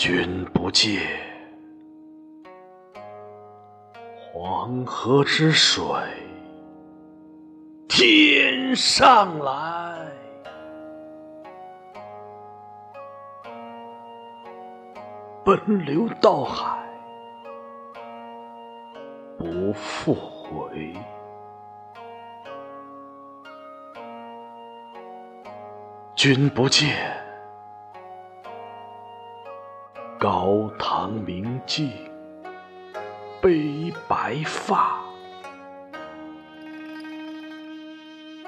君不见，黄河之水天上来，奔流到海不复回。君不见，高堂明镜悲白发，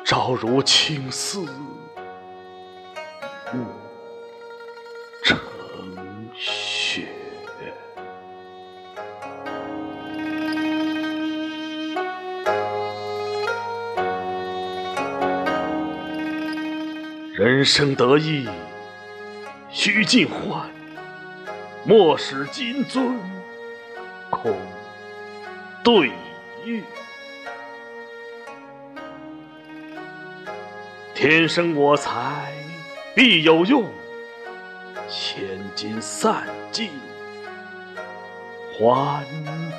朝如青丝暮成雪。人生得意须尽欢，莫使金樽空对月。天生我材必有用，千金散尽还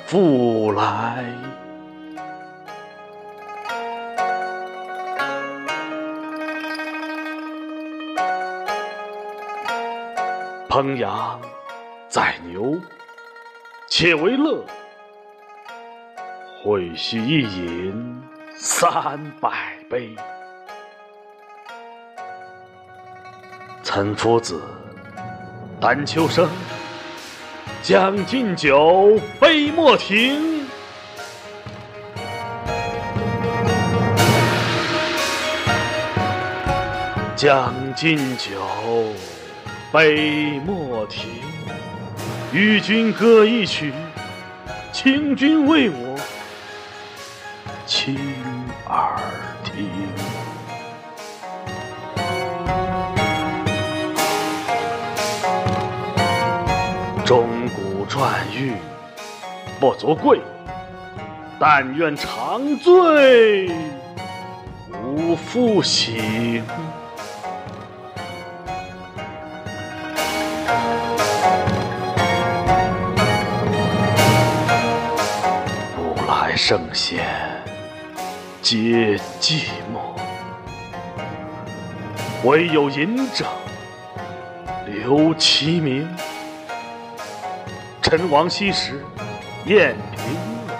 复来。烹羊宰牛，且为乐；会须一饮三百杯。岑夫子，丹丘生，将进酒，杯莫停。将进酒。杯莫停，与君歌一曲，请君为我倾耳听。钟鼓馔玉不足贵，但愿长醉无复醒。圣贤皆寂寞，惟有饮者留其名。陈王昔时宴平乐，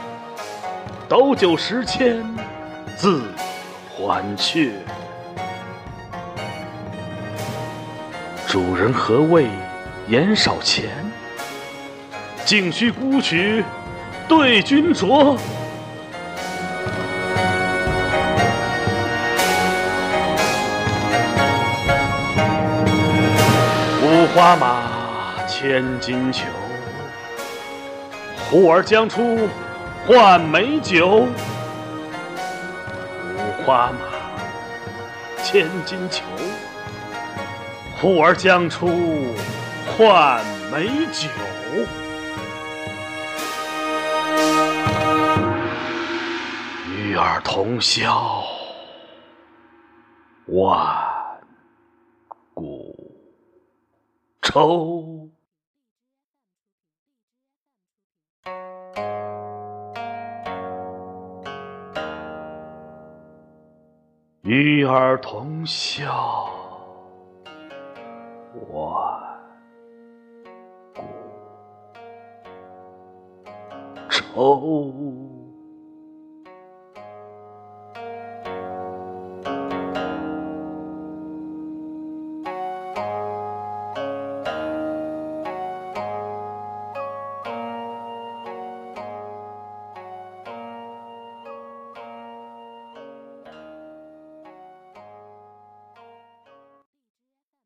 斗酒十千恣欢谑。主人何为言少钱？径须沽取对君酌。花马，千金裘，呼儿将出换美酒。五花马，千金裘。呼儿将出换美酒，与尔同销万愁。与尔同销万古愁。